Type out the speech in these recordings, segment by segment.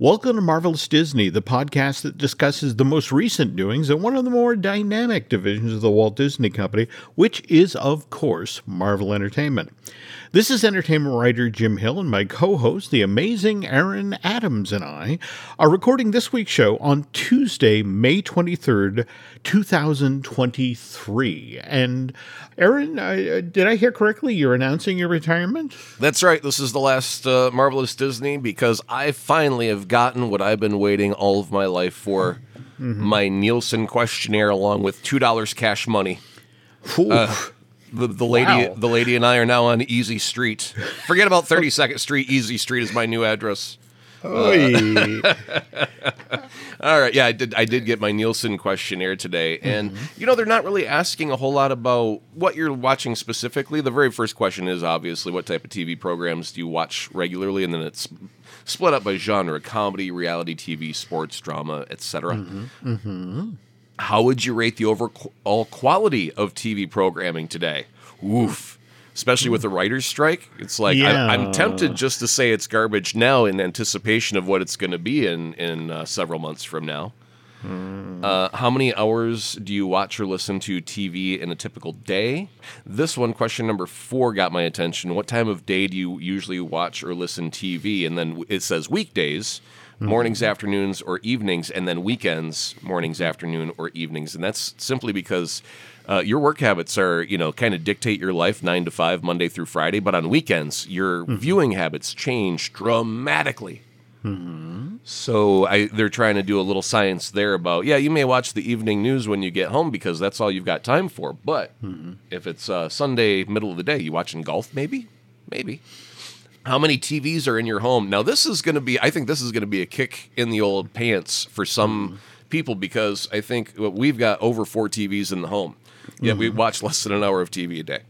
Welcome to Marvelous Disney, the podcast that discusses the most recent doings in one of the more dynamic divisions of the Walt Disney Company, which is, of course, Marvel Entertainment. This is entertainment writer Jim Hill, and my co host, the amazing Aaron Adams, and I are recording this week's show on Tuesday, May 23rd, 2023. And Aaron, uh, did I hear correctly? You're announcing your retirement? That's right. This is the last uh, Marvelous Disney because I finally have gotten what I've been waiting all of my life for mm-hmm. my Nielsen questionnaire, along with $2 cash money. Uh, the, the lady Wow. the lady and I are now on Easy Street. Forget about 32nd Street. Easy Street is my new address. Oy. Uh, All right, yeah, I did. I did get my Nielsen questionnaire today, and mm-hmm. you know they're not really asking a whole lot about what you're watching specifically. The very first question is obviously what type of TV programs do you watch regularly, and then it's split up by genre: comedy, reality TV, sports, drama, etc. How would you rate the overall quality of TV programming today? Oof. Especially with the writer's strike, it's like Yeah. I, I'm tempted just to say it's garbage now in anticipation of what it's going to be in in uh, several months from now. Uh, how many hours do you watch or listen to TV in a typical day? This one, question number four, got my attention. What time of day do you usually watch or listen TV? And then it says weekdays, mornings, afternoons, or evenings, and then weekends, mornings, afternoon, or evenings. And that's simply because uh, your work habits are, you know, kind of dictate your life nine to five, Monday through Friday. But on weekends, your viewing habits change dramatically. So I, they're trying to do a little science there about yeah, you may watch the evening news when you get home because that's all you've got time for. But if it's uh, Sunday middle of the day, you watching golf maybe, maybe. How many TVs are in your home? Now this is going to be. I think this is going to be a kick in the old pants for some people because I think well, we've got over four TVs in the home. Yet we watch less than an hour of TV a day.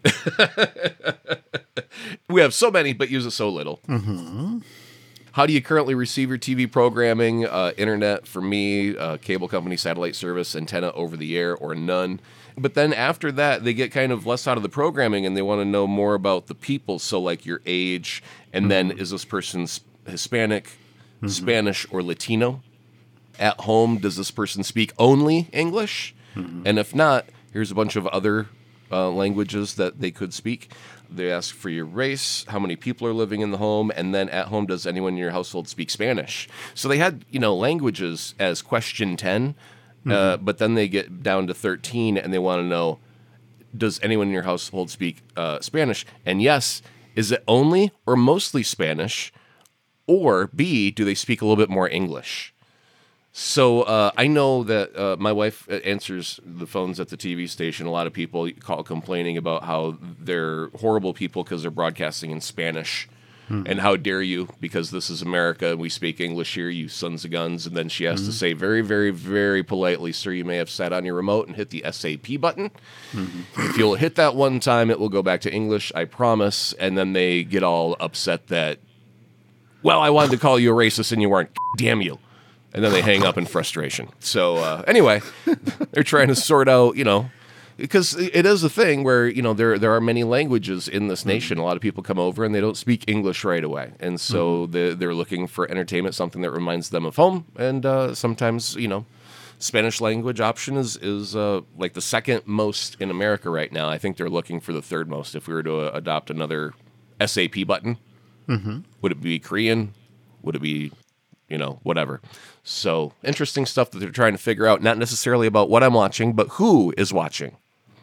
we have so many, but use it so little. How do you currently receive your TV programming? Uh, internet for me, uh, cable company, satellite service, antenna over the air, or none. But then after that, they get kind of less out of the programming and they want to know more about the people. So, like your age, and then mm-hmm. is this person Hispanic, mm-hmm. Spanish, or Latino? At home, does this person speak only English? Mm-hmm. And if not, here's a bunch of other uh, languages that they could speak. They ask for your race, how many people are living in the home, and then at home, does anyone in your household speak Spanish? So they had, you know, languages as question 10, uh, but then they get down to 13 and they want to know, does anyone in your household speak uh, Spanish? And yes, is it only or mostly Spanish? Or B, do they speak a little bit more English? So uh, I know that uh, my wife uh, answers the phones at the TV station. A lot of people call complaining about how they're horrible people because they're broadcasting in Spanish. Hmm. And how dare you? Because this is America and we speak English here, you sons of guns. And then she has to hmm. say very, very, very politely, "Sir, you may have sat on your remote and hit the SAP button. Hmm. If you'll hit that one time, it will go back to English. I promise." And then they get all upset that well, I wanted to call you a racist and you weren't. Damn you. And then they hang up in frustration. So uh, anyway, they're trying to sort out, you know, because it is a thing where you know there there are many languages in this nation. A lot of people come over and they don't speak English right away, and so they they're looking for entertainment, something that reminds them of home. And uh, sometimes you know, Spanish language option is is uh, like the second most in America right now. I think they're looking for the third most. If we were to uh, adopt another SAP button, would it be Korean? Would it be, you know, whatever? So interesting stuff that they're trying to figure out. Not necessarily about what I'm watching, but who is watching.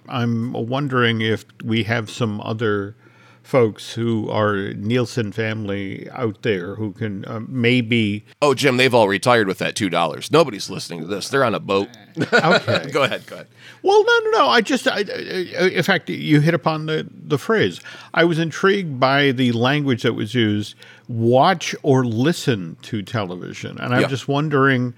I'm wondering if we have some other folks who are Nielsen family out there who can uh, maybe. Oh, Jim, they've all retired with that two dollars. Nobody's listening to this. They're on a boat. Okay. go ahead. Go ahead. Well, no, no, no. I just, I, I, in fact, you hit upon the, the phrase. I was intrigued by the language that was used watch or listen to television. And I'm Yeah. just wondering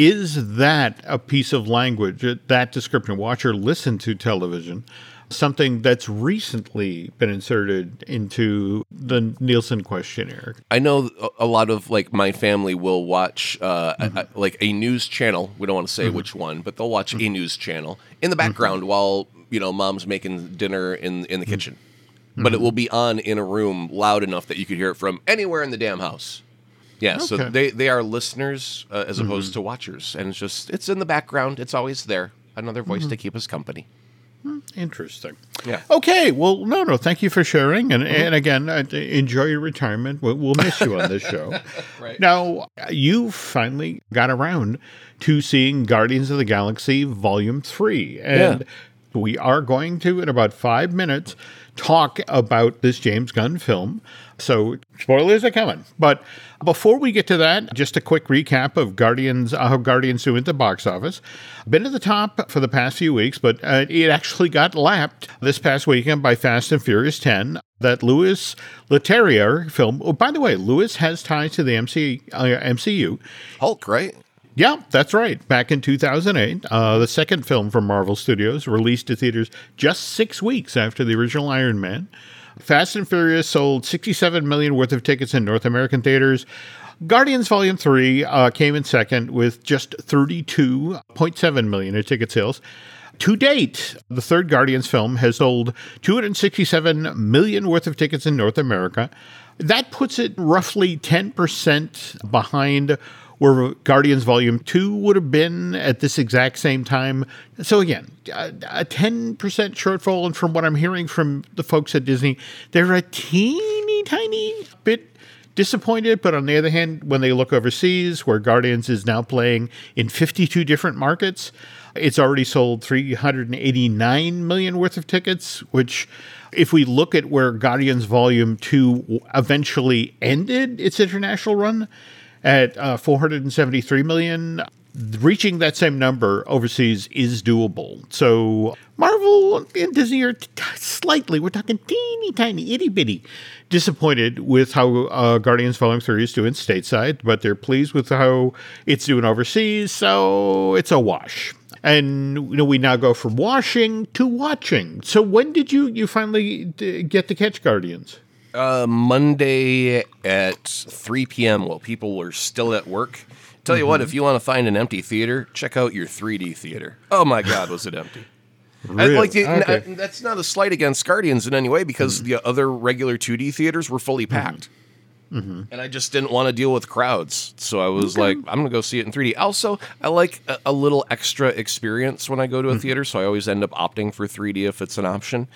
is that a piece of language, uh, that description, watch or listen to television, something that's recently been inserted into the Nielsen questionnaire? I know a- lot of like my family will watch uh, a- mm-hmm. a- like a news channel. We don't want to say mm-hmm. which one, but they'll watch a mm-hmm. news channel in the background while you know mom's making dinner in in the kitchen. But it will be on in a room loud enough that you could hear it from anywhere in the damn house. Yeah, so they they are listeners uh, as opposed mm-hmm. to watchers, and it's just it's in the background. It's always there. Another voice mm-hmm. to keep us company. Hmm, interesting. Yeah. Okay. Well, no, no. Thank you for sharing, and mm-hmm. and again, enjoy your retirement. We'll, we'll miss you on this show. Right. Now, you finally got around to seeing Guardians of the Galaxy Volume Three, and we are going to, in about five minutes, talk about this James Gunn film. So spoilers are coming, but before we get to that, just a quick recap of Guardians, uh, how Guardians do at the box office. Been at the top for the past few weeks, but uh, it actually got lapped this past weekend by Fast and Furious 10. That Louis Leterrier film. Oh, by the way, Louis has ties to the MC, uh, MCU. Hulk, right? Yeah, that's right. Back in 2008, uh, the second film from Marvel Studios released to theaters just six weeks after the original Iron Man. Fast and Furious sold 67 million worth of tickets in North American theaters. Guardians Volume 3 uh, came in second with just 32.7 million in ticket sales. To date, the third Guardians film has sold 267 million worth of tickets in North America. That puts it roughly 10% behind where Guardians Volume 2 would have been at this exact same time. So, again, a, a 10% shortfall. And from what I'm hearing from the folks at Disney, they're a teeny tiny bit disappointed. But on the other hand, when they look overseas, where Guardians is now playing in 52 different markets, it's already sold 389 million worth of tickets, which if we look at where Guardians Volume 2 eventually ended its international run at uh, 473 million, reaching that same number overseas is doable. So Marvel and Disney are t- slightly, we're talking teeny tiny, itty bitty, disappointed with how uh, Guardians Volume 3 is doing stateside, but they're pleased with how it's doing overseas, so it's a wash. And you know, we now go from washing to watching. So when did you you finally d- get to catch Guardians? Uh, Monday at 3 p.m. while people were still at work. Tell you what, if you want to find an empty theater, check out your 3D theater. Oh my God, was it empty? Really? like the- Okay. that's not a slight against Guardians in any way because the other regular 2D theaters were fully packed. And I just didn't want to deal with crowds. So I was like, I'm going to go see it in 3D. Also, I like a, a little extra experience when I go to a theater. So I always end up opting for 3D if it's an option.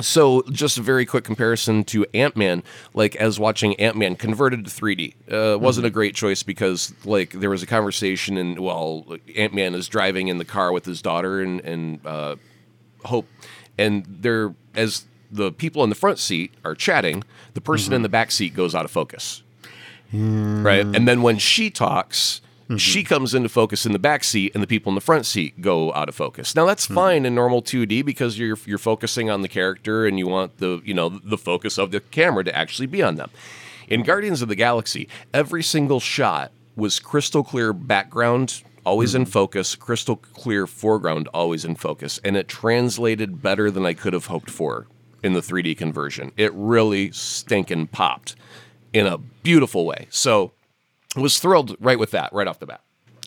So, just a very quick comparison to Ant Man. Like, as watching Ant Man converted to 3D, uh, wasn't a great choice because, like, there was a conversation, and well, Ant Man is driving in the car with his daughter and and uh, Hope, and they're as the people in the front seat are chatting, the person in mm-hmm. the back seat goes out of focus, right? And then when she talks. She mm-hmm. comes into focus in the back seat, and the people in the front seat go out of focus. Now that's mm. fine in normal 2D because you're you're focusing on the character and you want the you know the focus of the camera to actually be on them. In Guardians of the Galaxy, every single shot was crystal clear background, always in mm. focus, crystal clear foreground, always in focus, and it translated better than I could have hoped for in the 3D conversion. It really stinking popped in a beautiful way. So I was thrilled right with that, right off the bat.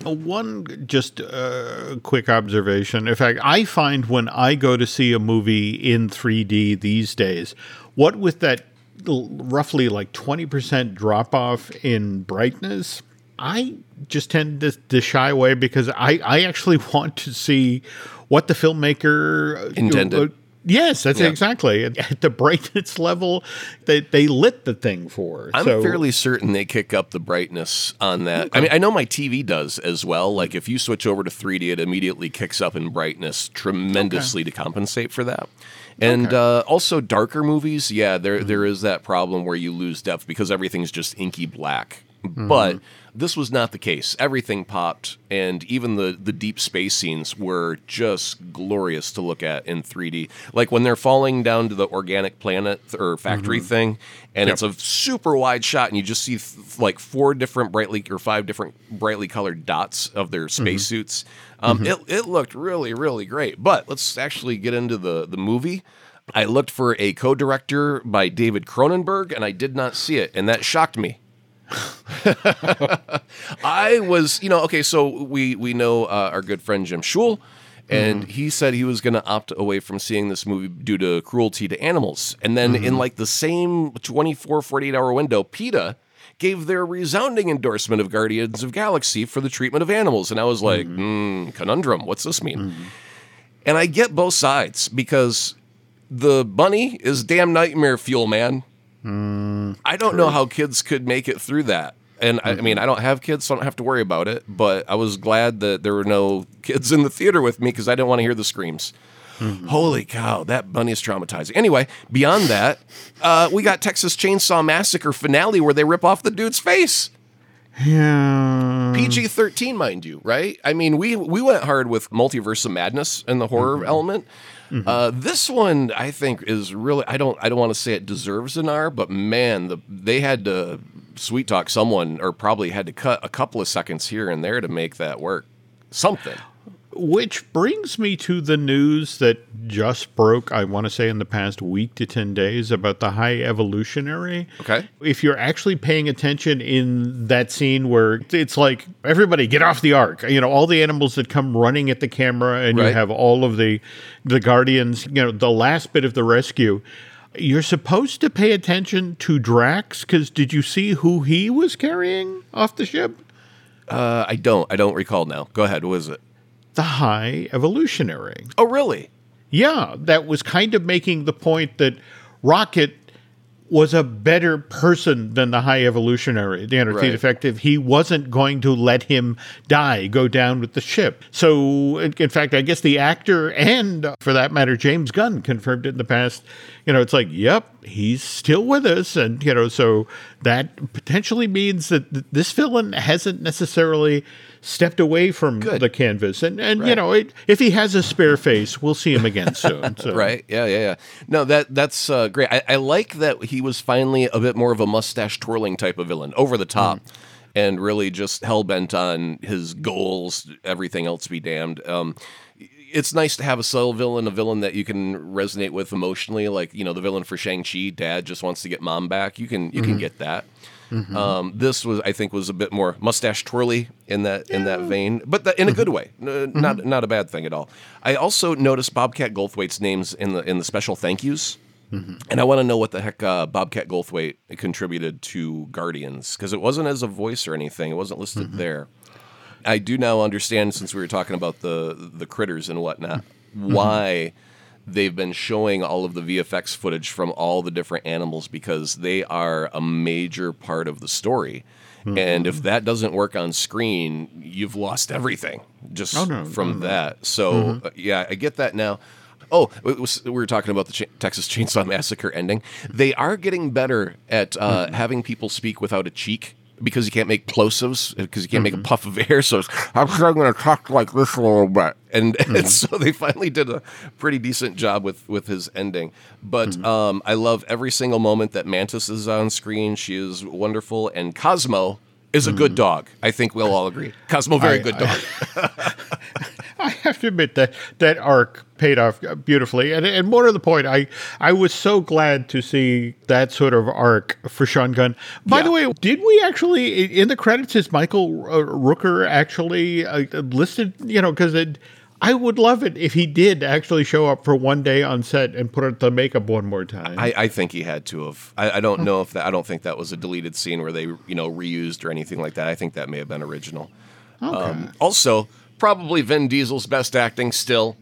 Uh, One just uh, quick observation. In fact, I find when I go to see a movie in 3D these days, what with that roughly like 20% drop off in brightness, I just tend to, to shy away because I, I actually want to see what the filmmaker uh, Intended. Yes, that's Yeah. exactly at the brightness level that they lit the thing for. I'm so, fairly certain they kick up the brightness on that. I mean, I know my TV does as well. Like if you switch over to 3D, it immediately kicks up in brightness tremendously to compensate for that. And Okay. uh, also darker movies, yeah, there there is that problem where you lose depth because everything's just inky black. But this was not the case. Everything popped, and even the the deep space scenes were just glorious to look at in 3D. Like when they're falling down to the organic planet or factory mm-hmm. thing, and it's a super wide shot, and you just see th- like four different brightly or five different brightly colored dots of their mm-hmm. spacesuits. Um, mm-hmm. it it looked really really great. But let's actually get into the the movie. I looked for a co-director by David Cronenberg, and I did not see it, and that shocked me. I was, you know, okay. So we we know uh, our good friend Jim Schul, and he said he was going to opt away from seeing this movie due to cruelty to animals. And then in like the same 24, 48 hour window, PETA gave their resounding endorsement of Guardians of Galaxy for the treatment of animals, and I was like, hmm, conundrum. What's this mean? And I get both sides because the bunny is damn nightmare fuel, man. I don't know how kids could make it through that. And I, I mean, mm-hmm. I don't have kids, so I don't have to worry about it. But I was glad that there were no kids in the theater with me because I didn't want to hear the screams. Mm-hmm. Holy cow, that bunny is traumatizing. Anyway, beyond that, uh, we got Texas Chainsaw Massacre finale where they rip off the dude's face. Yeah. PG thirteen, mind you, right? I mean, we we went hard with Multiverse of Madness and the horror mm-hmm. element. Uh, this one, I think, is really. I don't. I don't want to say it deserves an R, but man, the they had to sweet talk someone, or probably had to cut a couple of seconds here and there to make that work. Something. Which brings me to the news that just broke, I want to say, in the past week to 10 days about the high evolutionary. Okay. If you're actually paying attention in that scene where it's like, everybody get off the ark, you know, all the animals that come running at the camera, and you have all of the, the guardians, you know, the last bit of the rescue. You're supposed to pay attention to Drax because did you see who he was carrying off the ship? Uh, I don't. I don't recall now. Go ahead. What is it? The high evolutionary. Oh, really? Yeah, that was kind of making the point that Rocket was a better person than the high evolutionary, the anti Right. defective. He wasn't going to let him die, go down with the ship. So, in, fact, I guess the actor and, for that matter, James Gunn confirmed it in the past. You know, it's like, yep, he's still with us. And, you know, so that potentially means that th- this villain hasn't necessarily stepped away from Good. the canvas. And, and you know, it, if he has a spare face, we'll see him again soon. So. Right. Yeah. Yeah. Yeah. No, that that's uh, great. I, I like that he was finally a bit more of a mustache twirling type of villain, over the top, and really just hell bent on his goals. Everything else be damned. Um, it's nice to have a subtle villain, a villain that you can resonate with emotionally, like you know the villain for Shang Chi. Dad just wants to get mom back. You can you can get that. Mm-hmm. Um, this was, I think, was a bit more mustache twirly in that in that vein, but the, in a good mm-hmm. way, N- uh, mm-hmm. not not a bad thing at all. I also noticed Bobcat Goldthwait's names in the in the special thank yous, and I want to know what the heck uh, Bobcat Goldthwait contributed to Guardians because it wasn't as a voice or anything; it wasn't listed there. I do now understand since we were talking about the the critters and whatnot why they've been showing all of the VFX footage from all the different animals because they are a major part of the story. And if that doesn't work on screen, you've lost everything just Oh, no, from no, no. that. So uh, yeah, I get that now. Oh, it was, we were talking about the Ch- Texas Chainsaw Massacre ending. They are getting better at uh, having people speak without a cheek because you can't make plosives because you can't make a mm-hmm. puff of air. So it's, I'm going to talk like this a little bit, and, and mm-hmm. so they finally did a pretty decent job with with his ending. But mm-hmm. um, I love every single moment that Mantis is on screen. She is wonderful, and Cosmo is a good dog. I think we'll all agree. Cosmo, very I- good dog. I have to admit that that arc paid off beautifully, and and more to the point, I I was so glad to see that sort of arc for Sean Gunn. By Yeah. the way, did we actually in the credits is Michael uh, Rooker actually uh, listed? You know, because I would love it if he did actually show up for one day on set and put on the makeup one more time. I, I think he had to have. I, I don't know if that. I don't think that was a deleted scene where they, you know, reused or anything like that. I think that may have been original. Um, also, probably Vin Diesel's best acting still.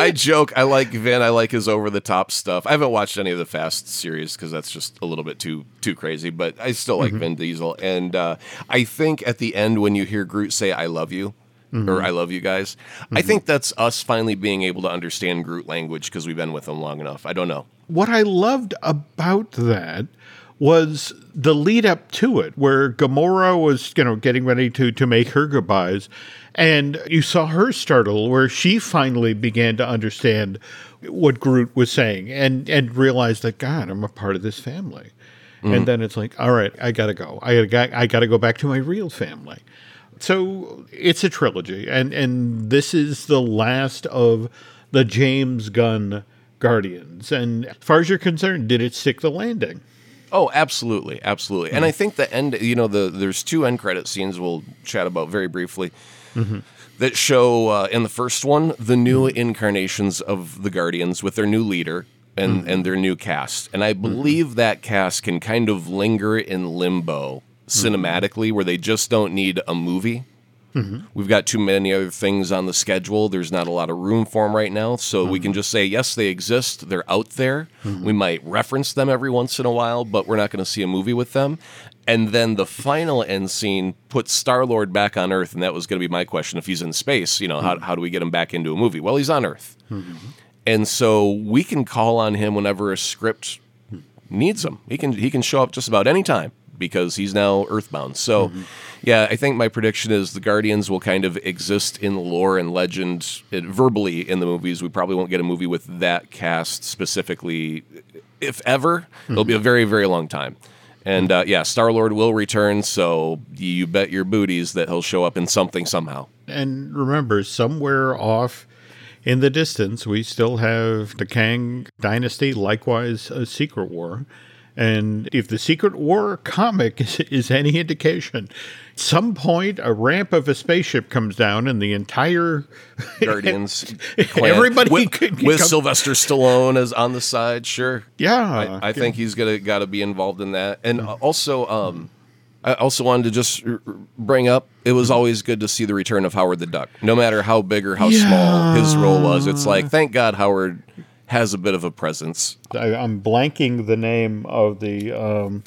I joke. I like Vin. I like his over the top stuff. I haven't watched any of the Fast series because that's just a little bit too too crazy. But I still like mm-hmm. Vin Diesel, and uh, I think at the end when you hear Groot say "I love you." Mm-hmm. or I love you guys. I mm-hmm. think that's us finally being able to understand Groot language because we've been with him long enough. I don't know. what I loved about that was the lead up to it, where Gamora was, you know, getting ready to to make her goodbyes, and you saw her startle, where she finally began to understand what Groot was saying, and and realized that God, I'm a part of this family. And mm. then it's like, all right, I gotta go. I gotta, I gotta go back to my real family. So it's a trilogy, and and this is the last of the James Gunn Guardians. And as far as you're concerned, did it stick the landing? Oh, absolutely, absolutely. And I hmm. think the end, you know, the there's two end credit scenes we'll chat about very briefly mm-hmm. that show uh, in the first one the new mm-hmm. incarnations of the Guardians with their new leader and mm-hmm. and their new cast. And I believe that cast can kind of linger in limbo cinematically, where they just don't need a movie. Mm-hmm. We've got too many other things on the schedule. There's not a lot of room for them right now. So we can mm-hmm. just say, yes, they exist. They're out there. Mm-hmm. We might reference them every once in a while, but we're not going to see a movie with them. And then the final end scene puts Star Lord back on Earth. And that was going to be my question. If he's in space, you know, how, how do we get him back into a movie? Well, he's on Earth. And so we can call on him whenever a script hmm. needs him. He can he can show up just about any time because he's now earthbound. So yeah, I think my prediction is the Guardians will kind of exist in lore and legend uh, verbally in the movies. We probably won't get a movie with that cast specifically if ever. It'll be a very very long time. And uh, yeah, Star Lord will return, so you bet your booties that he'll show up in something somehow. And remember, somewhere off in the distance, we still have the Kang Dynasty, likewise a Secret War. And if the Secret War comic is, is any indication, some point a ramp of a spaceship comes down and the entire Guardians. Everybody with, could with come- Sylvester Stallone is on the side. Sure, yeah, I, I think he's gonna got to be involved in that. And also, um, I also wanted to just bring up it was always good to see the return of Howard the Duck, no matter how big or how small his role was. It's like thank God Howard has a bit of a presence. I, I'm blanking the name of the um,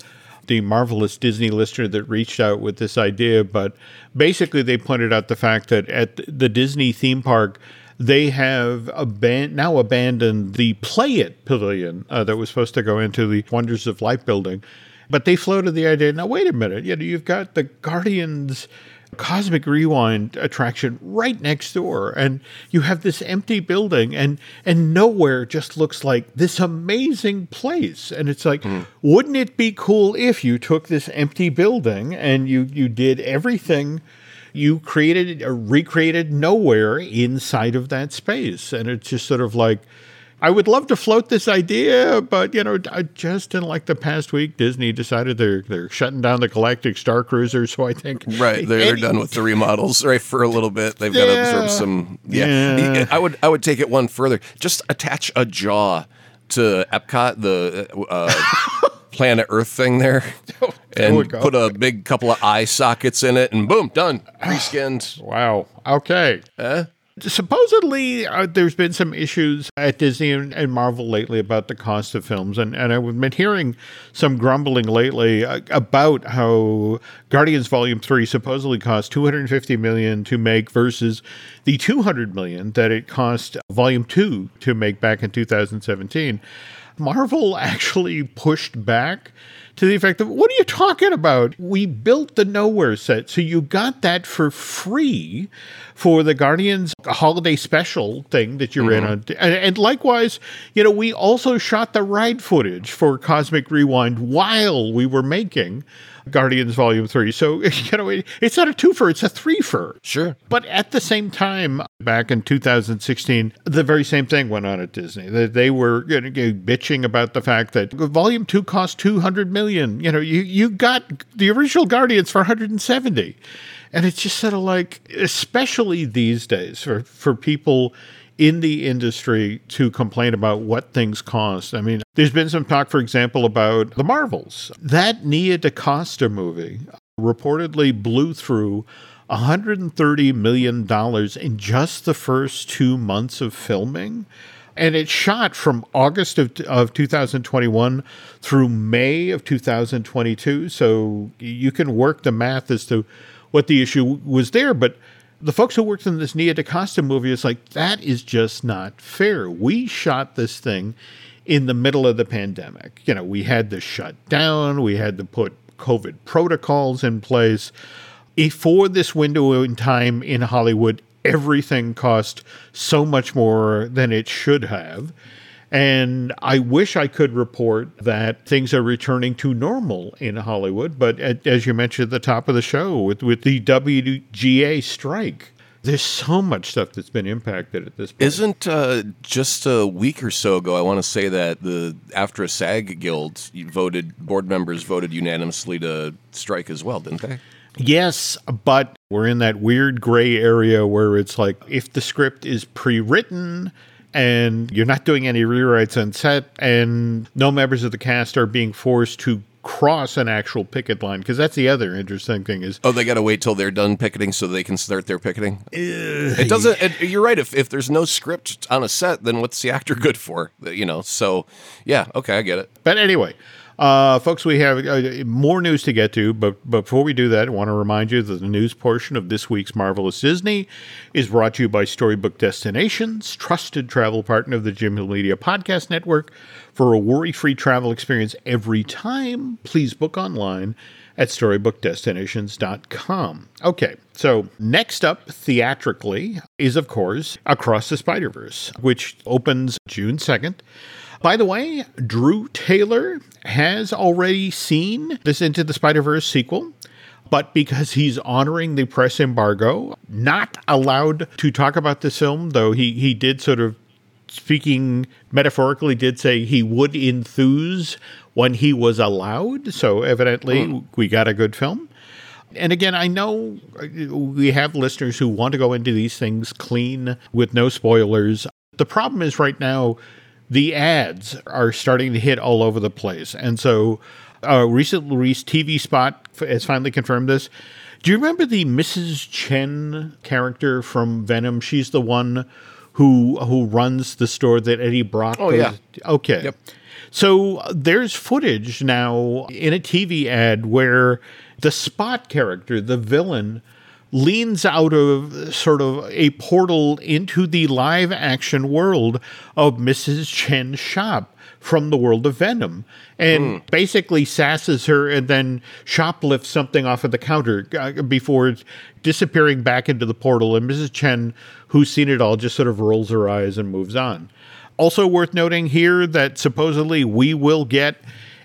the marvelous Disney listener that reached out with this idea, but basically they pointed out the fact that at the Disney theme park. They have aban- now abandoned the Play It Pavilion uh, that was supposed to go into the Wonders of Life building, but they floated the idea. Now wait a minute, you know, you've got the Guardians Cosmic Rewind attraction right next door, and you have this empty building, and and nowhere just looks like this amazing place. And it's like, mm-hmm. wouldn't it be cool if you took this empty building and you you did everything? You created or recreated nowhere inside of that space, and it's just sort of like. I would love to float this idea, but you know, just in like the past week, Disney decided they're they're shutting down the Galactic Star Cruiser. So I think Right, they're, they're done with the remodels right for a little bit. They've got to absorb some. Yeah. Yeah. I would I would take it one further. Just attach a jaw to Epcot, the uh, planet Earth thing there, and put a big couple of eye sockets in it, and boom, done, reskinned. Wow. Okay. Supposedly, uh, there's been some issues at Disney and, and Marvel lately about the cost of films, and, and I've been hearing some grumbling lately uh, about how Guardians Volume Three supposedly cost 250 million to make versus the 200 million that it cost Volume Two to make back in 2017. Marvel actually pushed back to the effect of, what are you talking about? We built the Nowhere set, so you got that for free for the Guardians holiday special thing that you're in mm-hmm. on. And, and likewise, you know, we also shot the ride footage for Cosmic Rewind while we were making Guardians Volume 3. So, you know, it, it's not a twofer, it's a threefer. Sure. But at the same time, back in 2016, the very same thing went on at Disney. They, they were you know, bitching about the fact that Volume Two cost 200 million. You know, you you got the original Guardians for 170, and it's just sort of like, especially these days, for for people in the industry to complain about what things cost. I mean, there's been some talk, for example, about the Marvels. That Nia DaCosta movie reportedly blew through $130 million in just the first two months of filming. And it shot from August of, of 2021 through May of 2022. So you can work the math as to what the issue was there. But the folks who worked on this Nia DaCosta movie is like, that is just not fair. We shot this thing in the middle of the pandemic. You know, we had to shut down, we had to put COVID protocols in place. For this window in time in Hollywood, everything cost so much more than it should have. And I wish I could report that things are returning to normal in Hollywood. But as you mentioned at the top of the show, with, with the WGA strike, there's so much stuff that's been impacted at this point. Isn't uh, just a week or so ago? I want to say that the AFTRA SAG Guild voted board members voted unanimously to strike as well, didn't they? Yes, but we're in that weird gray area where it's like if the script is pre-written and you're not doing any rewrites on set, and no members of the cast are being forced to cross an actual picket line because that's the other interesting thing is oh they got to wait till they're done picketing so they can start their picketing? Uh, it doesn't it, you're right if, if there's no script on a set then what's the actor good for? You know so yeah okay i get it. But anyway uh, folks, we have uh, more news to get to, but before we do that, I want to remind you that the news portion of this week's Marvelous Disney is brought to you by Storybook Destinations, trusted travel partner of the Jim Hill Media Podcast Network. For a worry free travel experience every time, please book online at storybookdestinations.com. Okay, so next up theatrically is, of course, Across the Spider Verse, which opens June 2nd. By the way, Drew Taylor has already seen this Into the Spider Verse sequel but because he's honoring the press embargo, not allowed to talk about this film, though he, he did sort of, speaking metaphorically, did say he would enthuse when he was allowed. So evidently, mm. we got a good film. And again, I know we have listeners who want to go into these things clean with no spoilers. The problem is right now, the ads are starting to hit all over the place. And so, a recent released TV spot has finally confirmed this. Do you remember the Mrs. Chen character from Venom? She's the one who who runs the store that Eddie Brock. Oh yeah. Okay. Yep. So there's footage now in a TV ad where the Spot character, the villain, leans out of sort of a portal into the live action world of Mrs. Chen's shop from the world of Venom and mm. basically sasses her and then shoplifts something off of the counter uh, before disappearing back into the portal. And Mrs. Chen, who's seen it all, just sort of rolls her eyes and moves on. Also, worth noting here that supposedly we will get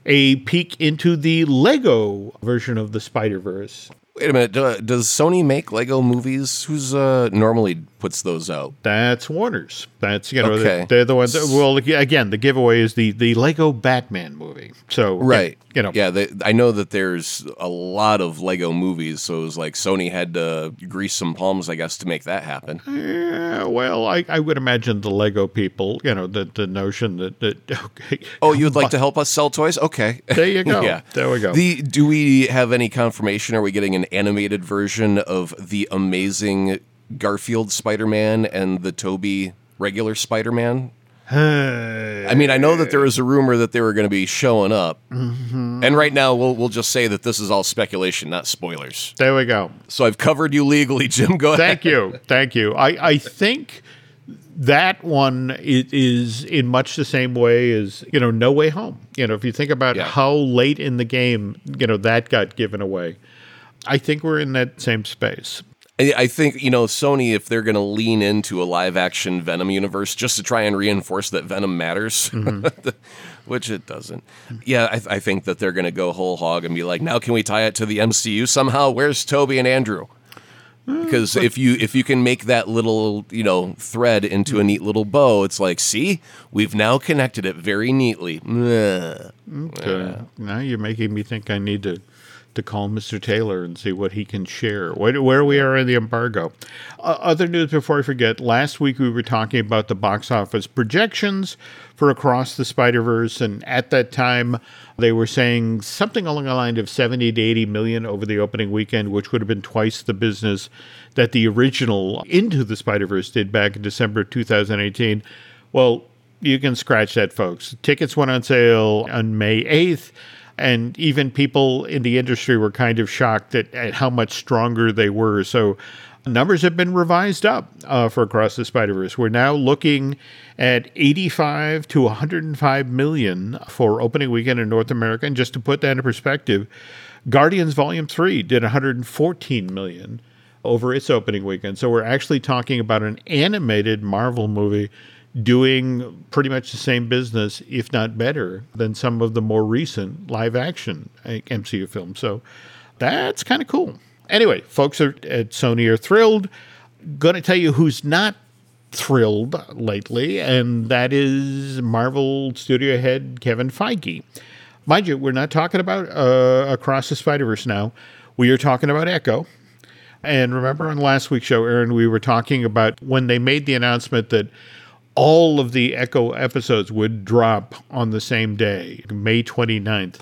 a peek into the Lego version of the Spider Verse. Wait a minute. Does Sony make Lego movies? Who's uh, normally puts those out? That's Warner's. That's you know okay. they're the ones. That, well, again, the giveaway is the the Lego Batman movie. So right, you know, yeah. They, I know that there's a lot of Lego movies, so it was like Sony had to grease some palms, I guess, to make that happen. Yeah, well, I, I would imagine the Lego people, you know, the the notion that that okay. Oh, you'd like to help us sell toys? Okay, there you go. yeah, there we go. The do we have any confirmation? Are we getting an animated version of the amazing Garfield Spider Man and the Tobey Maguire Spider Man? I mean, I know that there was a rumor that they were going to be showing up, mm-hmm. and right now we'll we'll just say that this is all speculation, not spoilers. There we go. So I've covered you legally, Jim. Go ahead. Thank you, thank you. I I think that one is in much the same way as you know No Way Home. You know, if you think about yeah. how late in the game you know that got given away, I think we're in that same space. I think you know Sony if they're going to lean into a live action Venom universe just to try and reinforce that Venom matters, mm-hmm. which it doesn't. Yeah, I, I think that they're going to go whole hog and be like, now can we tie it to the MCU somehow? Where's Tobey and Andrew? Because if you if you can make that little you know thread into a neat little bow, it's like, see, we've now connected it very neatly. Okay. Now you're making me think I need to to call Mr. Taylor and see what he can share, where we are in the embargo. Uh, other news before I forget last week we were talking about the box office projections for Across the Spider Verse, and at that time they were saying something along the line of 70 to 80 million over the opening weekend, which would have been twice the business that the original Into the Spider Verse did back in December 2018. Well, you can scratch that, folks. Tickets went on sale on May 8th and even people in the industry were kind of shocked at, at how much stronger they were. So numbers have been revised up uh, for Across the Spider Verse. We're now looking at 85 to 105 million for opening weekend in North America. And just to put that in perspective, Guardians Volume 3 did 114 million over its opening weekend. So we're actually talking about an animated Marvel movie doing pretty much the same business, if not better, than some of the more recent live action MCU films. So that's kind of cool. Anyway, folks are, at Sony are thrilled. Going to tell you who's not thrilled lately, and that is Marvel studio head Kevin Feige. Mind you, we're not talking about uh, Across the Spider Verse now. We are talking about Echo. And remember on last week's show, Aaron, we were talking about when they made the announcement that all of the Echo episodes would drop on the same day, May 29th.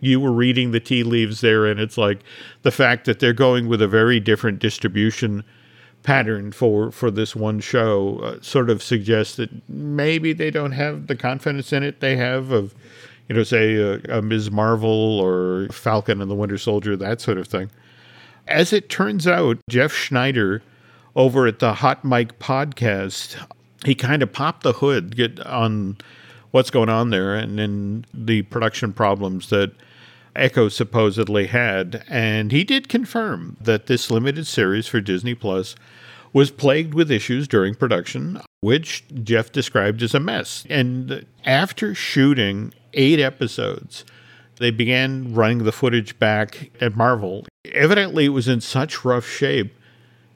You were reading the tea leaves there, and it's like the fact that they're going with a very different distribution pattern for, for this one show uh, sort of suggests that maybe they don't have the confidence in it they have of, you know, say a, a Ms. Marvel or Falcon and the Winter Soldier, that sort of thing. As it turns out, Jeff Sneider over at the Hot Mic podcast he kind of popped the hood get on what's going on there and then the production problems that Echo supposedly had. And he did confirm that this limited series for Disney Plus was plagued with issues during production, which Jeff described as a mess. And after shooting eight episodes, they began running the footage back at Marvel. Evidently, it was in such rough shape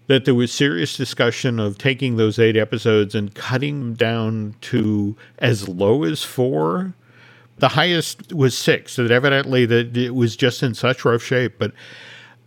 that there was serious discussion of taking those eight episodes and cutting them down to as low as four. The highest was six. That evidently that it was just in such rough shape. But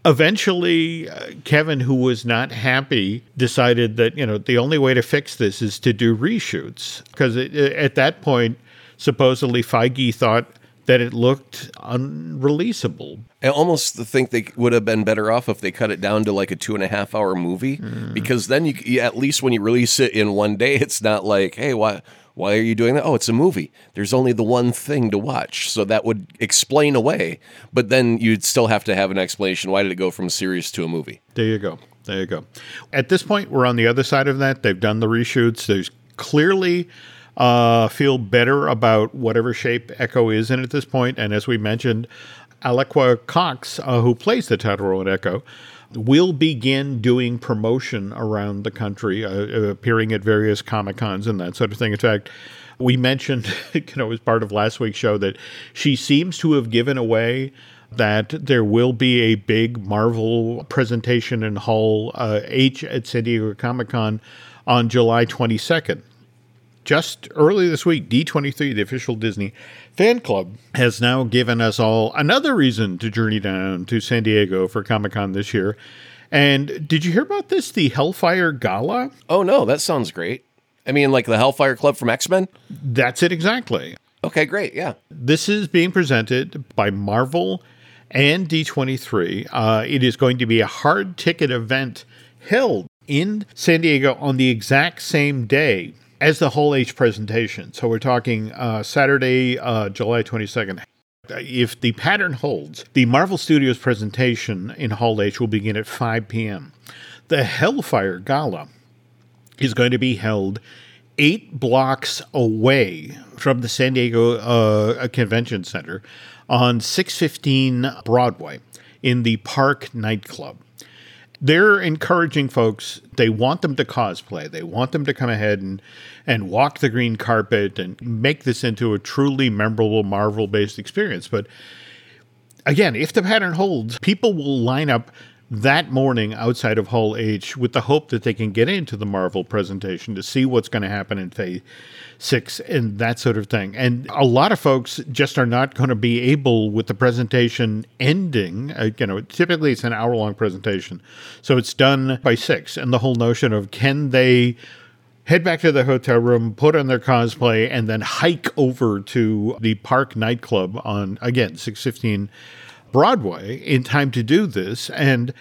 eventually, uh, Kevin, who was not happy, decided that you know the only way to fix this is to do reshoots because at that point, supposedly Feige thought that it looked unreleasable. I almost think they would have been better off if they cut it down to like a two and a half hour movie, mm. because then you, you, at least when you release it in one day, it's not like, hey, why why are you doing that? Oh, it's a movie. There's only the one thing to watch, so that would explain away. But then you'd still have to have an explanation. Why did it go from series to a movie? There you go. There you go. At this point, we're on the other side of that. They've done the reshoots. There's clearly uh, feel better about whatever shape Echo is in at this point. And as we mentioned, Alaqua Cox, uh, who plays the title role in Echo, will begin doing promotion around the country, uh, appearing at various Comic Cons and that sort of thing. In fact, we mentioned, you know, as part of last week's show, that she seems to have given away that there will be a big Marvel presentation in Hall uh, H at San Diego Comic Con on July 22nd just early this week, D23, the official Disney fan club, has now given us all another reason to journey down to San Diego for Comic Con this year. And did you hear about this? The Hellfire Gala? Oh, no, that sounds great. I mean, like the Hellfire Club from X Men? That's it exactly. Okay, great. Yeah. This is being presented by Marvel and D23. Uh, it is going to be a hard ticket event held in San Diego on the exact same day as the Hall H presentation. So we're talking uh, Saturday, uh, July 22nd. If the pattern holds, the Marvel Studios presentation in Hall H will begin at 5 p.m. The Hellfire Gala is going to be held eight blocks away from the San Diego uh, Convention Center on 615 Broadway in the Park nightclub they're encouraging folks. They want them to cosplay. They want them to come ahead and and walk the green carpet and make this into a truly memorable Marvel based experience. But again, if the pattern holds, people will line up that morning outside of Hall H with the hope that they can get into the Marvel presentation to see what's going to happen in Phase 6 and that sort of thing. And a lot of folks just are not going to be able, with the presentation ending, uh, you know, typically it's an hour long presentation. So it's done by 6. And the whole notion of can they head back to the hotel room, put on their cosplay, and then hike over to the park nightclub on, again, 615 Broadway in time to do this. And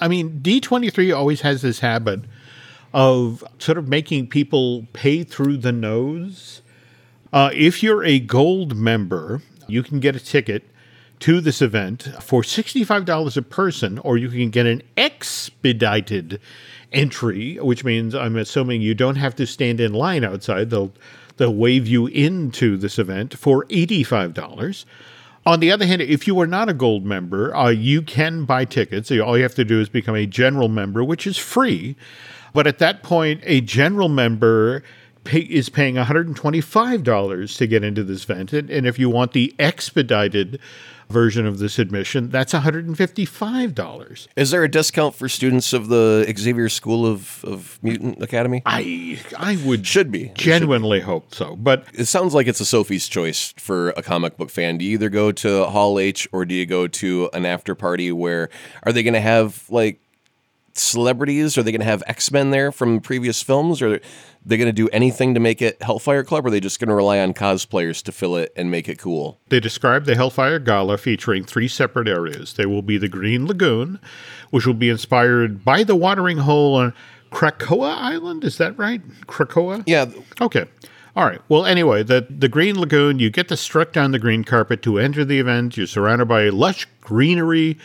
I mean, D23 always has this habit of sort of making people pay through the nose. Uh, if you're a gold member, you can get a ticket to this event for $65 a person, or you can get an expedited entry, which means I'm assuming you don't have to stand in line outside. They'll they'll wave you into this event for $85. On the other hand, if you are not a gold member, uh, you can buy tickets. All you have to do is become a general member, which is free. But at that point, a general member pay, is paying $125 to get into this event. And, and if you want the expedited version of this admission, that's $155. Is there a discount for students of the Xavier School of, of Mutant Academy? I I would Should be. Genuinely hope so. But It sounds like it's a Sophie's choice for a comic book fan. Do you either go to Hall H or do you go to an after party where are they going to have like celebrities? Are they going to have X Men there from previous films? Or are they going to do anything to make it Hellfire Club? Or are they just going to rely on cosplayers to fill it and make it cool? They describe the Hellfire Gala featuring three separate areas. There will be the Green Lagoon, which will be inspired by the watering hole on Krakoa Island. Is that right? Krakoa? Yeah, Okay. All right. Well, anyway, the the Green Lagoon, you get to strut down the green carpet to enter the event. You're surrounded by lush greenery,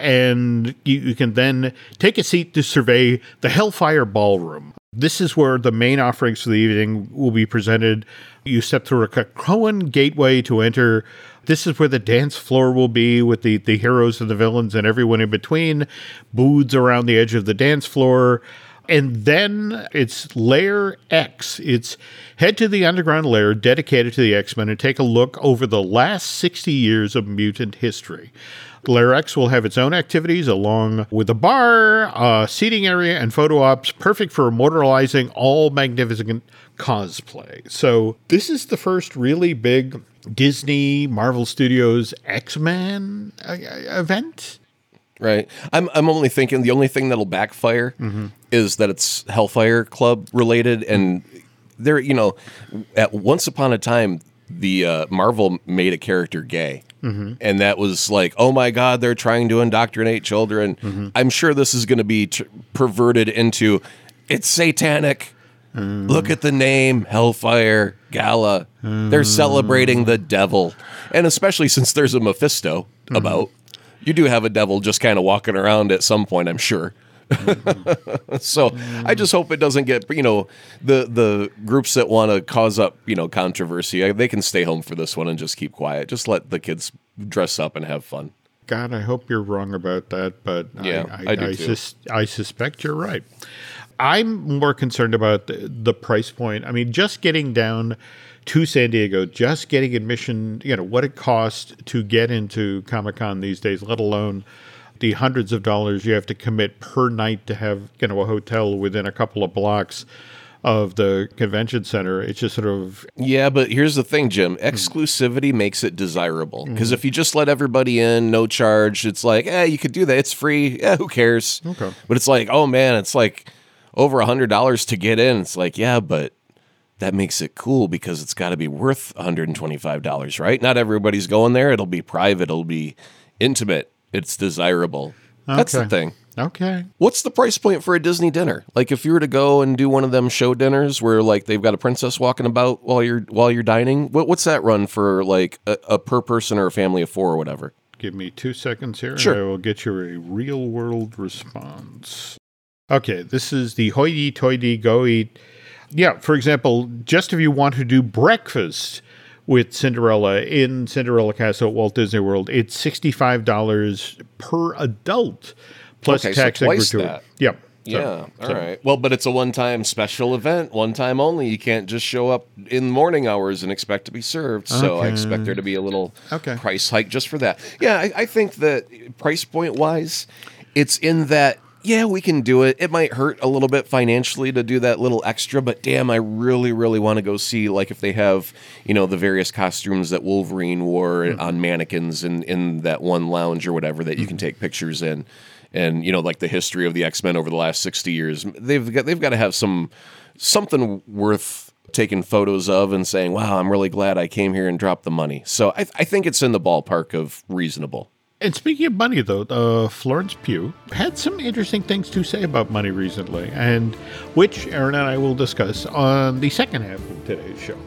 and you, you can then take a seat to survey the Hellfire Ballroom. This is where the main offerings for the evening will be presented. You step through a Krakoan gateway to enter. This is where the dance floor will be with the, the heroes and the villains and everyone in between. Booths around the edge of the dance floor. And then it's Layer X. It's head to the underground layer dedicated to the X Men and take a look over the last 60 years of mutant history. Layer X will have its own activities along with a bar, a seating area, and photo ops, perfect for immortalizing all magnificent cosplay. So, this is the first really big Disney Marvel Studios X Men uh, event. Right. I'm I'm only thinking the only thing that'll backfire is that it's Hellfire Club related and there you know at once upon a time the uh, Marvel made a character gay. Mm-hmm. And that was like, oh my God, they're trying to indoctrinate children. Mm-hmm. I'm sure this is going to be tr- perverted into it's satanic. Mm. Look at the name Hellfire Gala. They're mm. celebrating the devil. And especially since there's a Mephisto mm-hmm. about, you do have a devil just kind of walking around at some point, I'm sure. so I just hope it doesn't get you know the the groups that want to cause up you know controversy uh, they can stay home for this one and just keep quiet. Just let the kids dress up and have fun. God, I hope you're wrong about that, but Yeah, I, I, I do I, too. sus- I suspect you're right. I'm more concerned about the, the price point. I mean, just getting down to San Diego, just getting admission, you know, what it costs to get into Comic Con these days, let alone the hundreds of dollars you have to commit per night to have, you know, a hotel within a couple of blocks of the convention center. It's just sort of Yeah, but here's the thing, Jim. Exclusivity makes it desirable. Because if you just let everybody in, no charge, it's like, eh, you could do that. It's free. Yeah, who cares? Okay. But it's like, oh man, it's like over a hundred dollars to get in. It's like, yeah, but that makes it cool because it's got to be worth $125, right? Not everybody's going there. It'll be private. It'll be intimate. It's desirable. That's the thing. okay. What's the price point for a Disney dinner? Like if you were to go and do one of them show dinners where like they've got a princess walking about while you're while you're dining, what, what's that run for like a, a per person or a family of four or whatever? Give me two seconds here, Sure. and I will get you a real world response. Okay, this is the hoity toity go eat. Yeah, for example, just if you want to do breakfast with Cinderella in Cinderella Castle at Walt Disney World, it's $65 per adult plus Okay, so tax and gratuity. that. Yep. Yeah, all right. Well, but it's a one-time special event, one time only. You can't just show up in morning hours and expect to be served. So I expect there to be a little Okay. price hike just for that. Yeah, I, I think that price point wise, it's in that. Yeah, we can do it. It might hurt a little bit financially to do that little extra, but damn, I really, really want to go see like if they have, you know, the various costumes that Wolverine wore mm-hmm. on mannequins in in that one lounge or whatever that you can mm-hmm. take pictures in. And you know like the history of the X-Men over the last 60 years they've got they've got to have some something worth taking photos of and saying wow I'm really glad I came here and dropped the money. So I, I think it's in the ballpark of reasonable And speaking of money, though, uh, Florence Pugh had some interesting things to say about money recently, and which Aaron and I will discuss on the second half of today's show.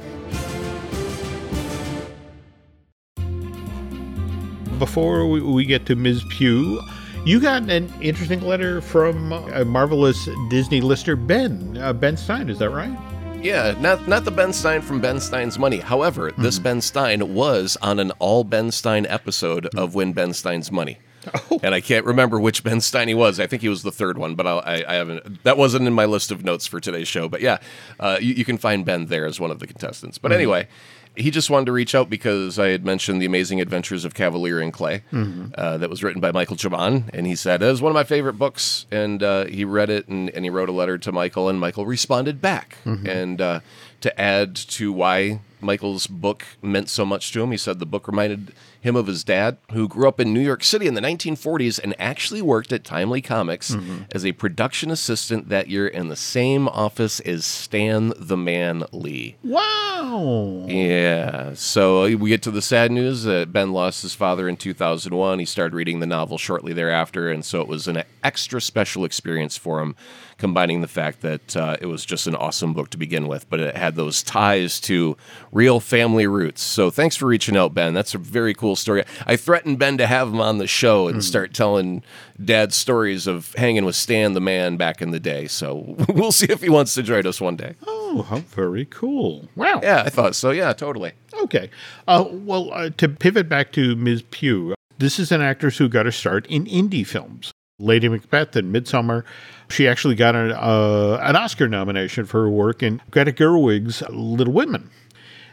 before we, we get to Ms. Pugh, you got an interesting letter from a marvelous Disney lister, Ben. Uh, ben Stein, is that right? Yeah, not not the Ben Stein from Ben Stein's Money. However, mm-hmm. this Ben Stein was on an all Ben Stein episode mm-hmm. of Win Ben Stein's Money. Oh. And I can't remember which Ben Stein he was. I think he was the third one, but I, I haven't. That wasn't in my list of notes for today's show. But yeah, uh, you, you, can find Ben there as one of the contestants. But mm-hmm. anyway, he just wanted to reach out because I had mentioned the Amazing Adventures of Kavalier and Clay, mm-hmm. uh, that was written by Michael Chabon, and he said it was one of my favorite books, and uh, he read it and, and, he wrote a letter to Michael, and Michael responded back, mm-hmm. and uh, to add to why Michael's book meant so much to him, he said the book reminded him of his dad, who grew up in New York City in the 1940s and actually worked at Timely Comics mm-hmm. as a production assistant that year in the same office as Stan the Man Lee. Wow. Yeah. So we get to the sad news that Ben lost his father in 2001. He started reading the novel shortly thereafter, and so it was an extra special experience for him combining the fact that uh, it was just an awesome book to begin with, but it had those ties to real family roots. So thanks for reaching out, Ben. That's a very cool story. I threatened Ben to have him on the show and mm. start telling dad stories of hanging with Stan the man back in the day. So we'll see if he wants to join us one day. Oh, how very cool. Wow. Yeah, I thought so. Yeah, totally. Okay. Uh, well, uh, to pivot back to Ms. Pugh, this is an actress who got a start in indie films. Lady Macbeth and Midsommar. She actually got an, uh, an Oscar nomination for her work in Greta Gerwig's Little Women.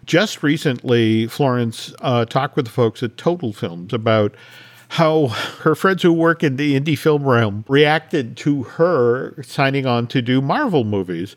Just recently, Florence uh, talked with the folks at Total Films about how her friends who work in the indie film realm reacted to her signing on to do Marvel movies.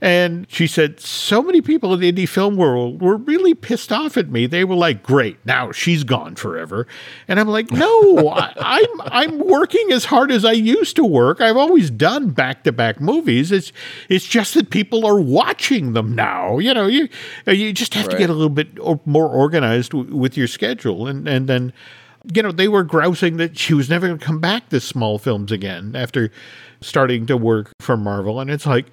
And she said, so many people in the indie film world were really pissed off at me. They were like, great, now she's gone forever. And I'm like, no, I, I'm, I'm working as hard as I used to work. I've always done back to back movies. It's, it's just that people are watching them now. You know, you, you just have right. to get a little bit more organized w- with your schedule. And, and then, you know, they were grousing that she was never going to come back to small films again after starting to work for Marvel. And it's like,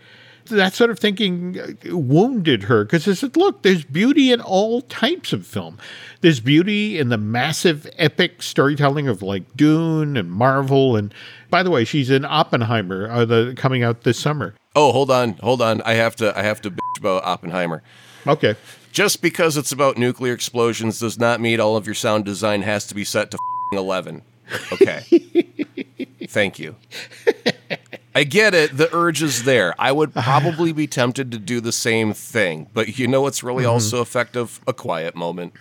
that sort of thinking uh, wounded her because I said, look, there's beauty in all types of film. There's beauty in the massive epic storytelling of like Dune and Marvel. And by the way, she's in Oppenheimer, uh, the, coming out this summer. Oh, hold on, hold on. I have to, I have to bitch about Oppenheimer. Okay. Just because it's about nuclear explosions does not mean all of your sound design has to be set to 11. Okay. Thank you. I get it. The urge is there. I would probably be tempted to do the same thing. But you know what's really mm-hmm. also effective? A quiet moment.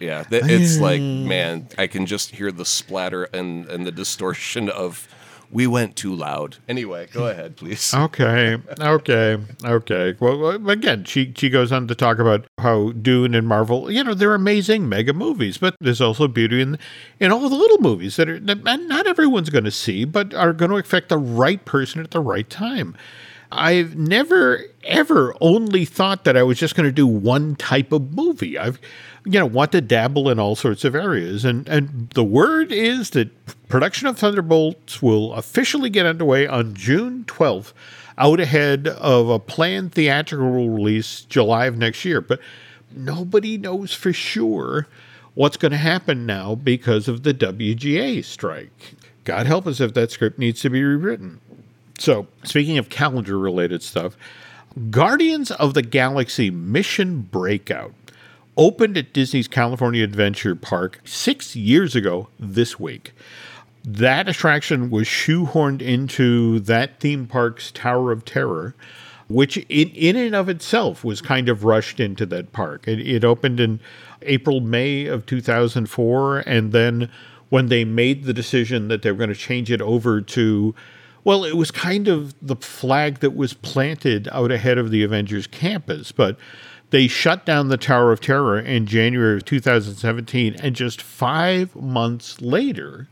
Yeah. It's like, man, I can just hear the splatter and, and the distortion of we went too loud. Anyway, go ahead, please. Okay, okay, okay. Well, again, she she goes on to talk about how Dune and Marvel, you know, they're amazing mega movies, but there's also beauty in in all the little movies that are that not everyone's going to see, but are going to affect the right person at the right time. I've never ever only thought that I was just going to do one type of movie. I've you know want to dabble in all sorts of areas and and the word is that production of Thunderbolts will officially get underway on June 12th out ahead of a planned theatrical release July of next year but nobody knows for sure what's going to happen now because of the WGA strike. God help us if that script needs to be rewritten. So, speaking of calendar related stuff, Guardians of the Galaxy Mission Breakout opened at Disney's California Adventure Park six years ago this week. That attraction was shoehorned into that theme park's Tower of Terror, which in, in and of itself was kind of rushed into that park. It, it opened in April, May of 2004, and then when they made the decision that they were going to change it over to well, it was kind of the flag that was planted out ahead of the Avengers campus, but they shut down the Tower of Terror in January of 2017, and just five months later,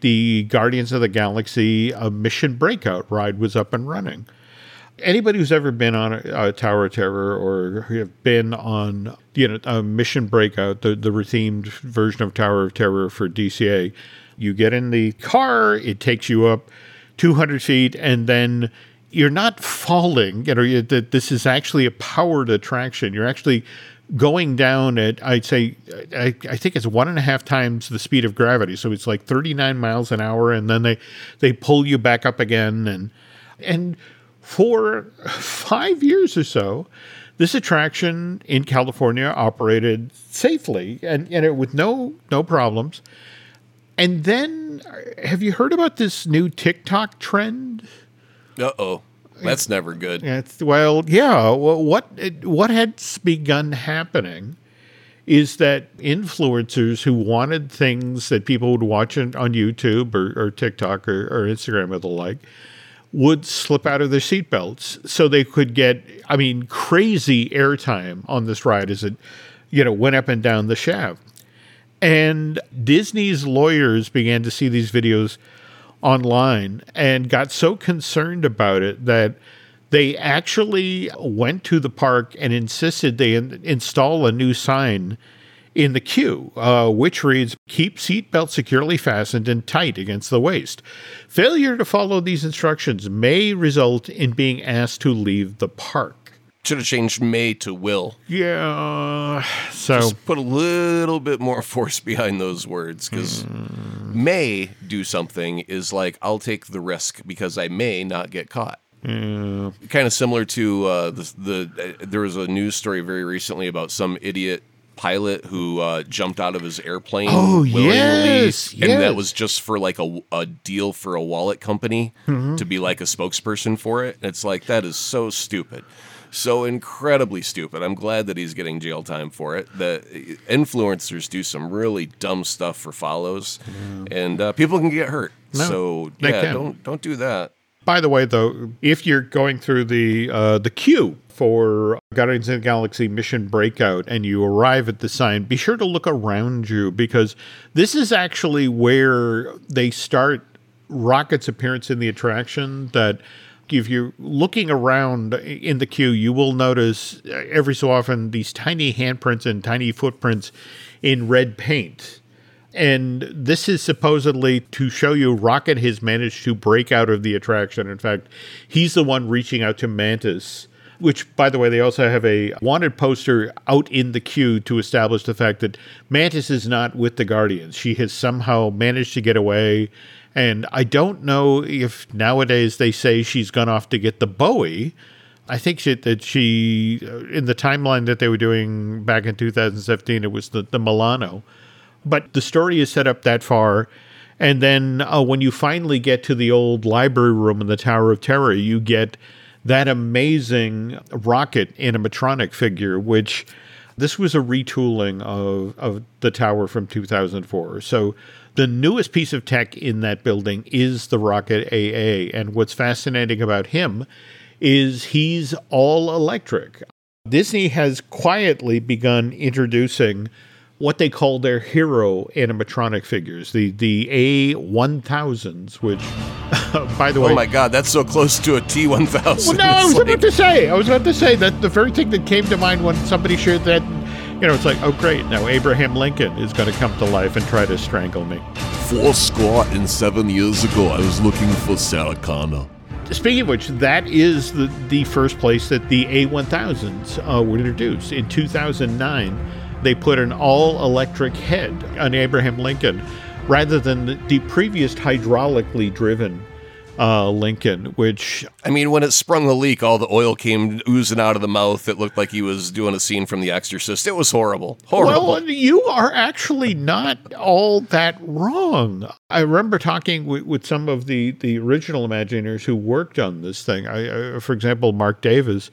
the Guardians of the Galaxy uh, Mission Breakout ride was up and running. Anybody who's ever been on a, a Tower of Terror or have been on you know a Mission Breakout, the the rethemed version of Tower of Terror for DCA, you get in the car, it takes you up 200 feet, and then you're not falling. You know, that this is actually a powered attraction. You're actually going down at I'd say I, I think it's one and a half times the speed of gravity. So it's like 39 miles an hour, and then they they pull you back up again, and and for five years or so, this attraction in California operated safely and, and it, with no no problems. And then, have you heard about this new TikTok trend? Uh oh. That's never good. It's, well, yeah. Well, what what had begun happening is that influencers who wanted things that people would watch on, on YouTube or, or TikTok or, or Instagram or the like would slip out of their seatbelts so they could get, I mean, crazy airtime on this ride as it, you know, went up and down the shaft. And Disney's lawyers began to see these videos online and got so concerned about it that they actually went to the park and insisted they in- install a new sign in the queue, uh, which reads Keep seatbelt securely fastened and tight against the waist. Failure to follow these instructions may result in being asked to leave the park. Should have changed may to will. Yeah. So Just put a little bit more force behind those words because Hmm. may do something is like I'll take the risk because I may not get caught. Kind of similar to uh, the, the uh, there was a news story very recently about some idiot pilot who uh, jumped out of his airplane. Oh, yes, and yes. that was just for like a, a deal for a wallet company Mm-hmm. to be like a spokesperson for it. It's like that is so stupid. So incredibly stupid. I'm glad that he's getting jail time for it. The influencers do some really dumb stuff for follows, and uh, people can get hurt. No, so yeah, can. don't don't do that. By the way, though, if you're going through the uh, the queue for Guardians of the Galaxy Mission Breakout and you arrive at the sign, be sure to look around you because this is actually where they start Rocket's appearance in the attraction. That if you're looking around in the queue, you will notice uh, every so often these tiny handprints and tiny footprints in red paint. And this is supposedly to show you Rocket has managed to break out of the attraction. In fact, he's the one reaching out to Mantis, which, by the way, they also have a wanted poster out in the queue to establish the fact that Mantis is not with the Guardians. She has somehow managed to get away. And I don't know if nowadays they say she's gone off to get the Bowie. I think she, that she, in the timeline that they were doing back in 2017, it was the, the Milano but the story is set up that far. And then uh, when you finally get to the old library room in the Tower of Terror, you get that amazing rocket animatronic figure, which this was a retooling of, of the tower from 2004. So the newest piece of tech in that building is the Rocket AA. And what's fascinating about him is he's all electric. Disney has quietly begun introducing what they call their hero animatronic figures, the the A1000s, which, by the way, Oh my god, that's so close to a T one thousand. well, no, I was about to say, I was about to say that the very thing that came to mind when somebody shared that, you know, it's like, oh great, now Abraham Lincoln is going to come to life and try to strangle me. Four score and seven years ago, I was looking for Sarah Connor. Speaking of which, that is the, the first place that the A1000s uh, were introduced. In 2009, they put an all electric head on Abraham Lincoln rather than the, the previous hydraulically driven uh, Lincoln, which I mean, when it sprung the leak, all the oil came oozing out of the mouth. It looked like he was doing a scene from The Exorcist. It was horrible. Horrible. Well, you are actually not all that wrong. I remember talking with, with some of the, the original Imagineers who worked on this thing. I, uh, for example, Marc Davis,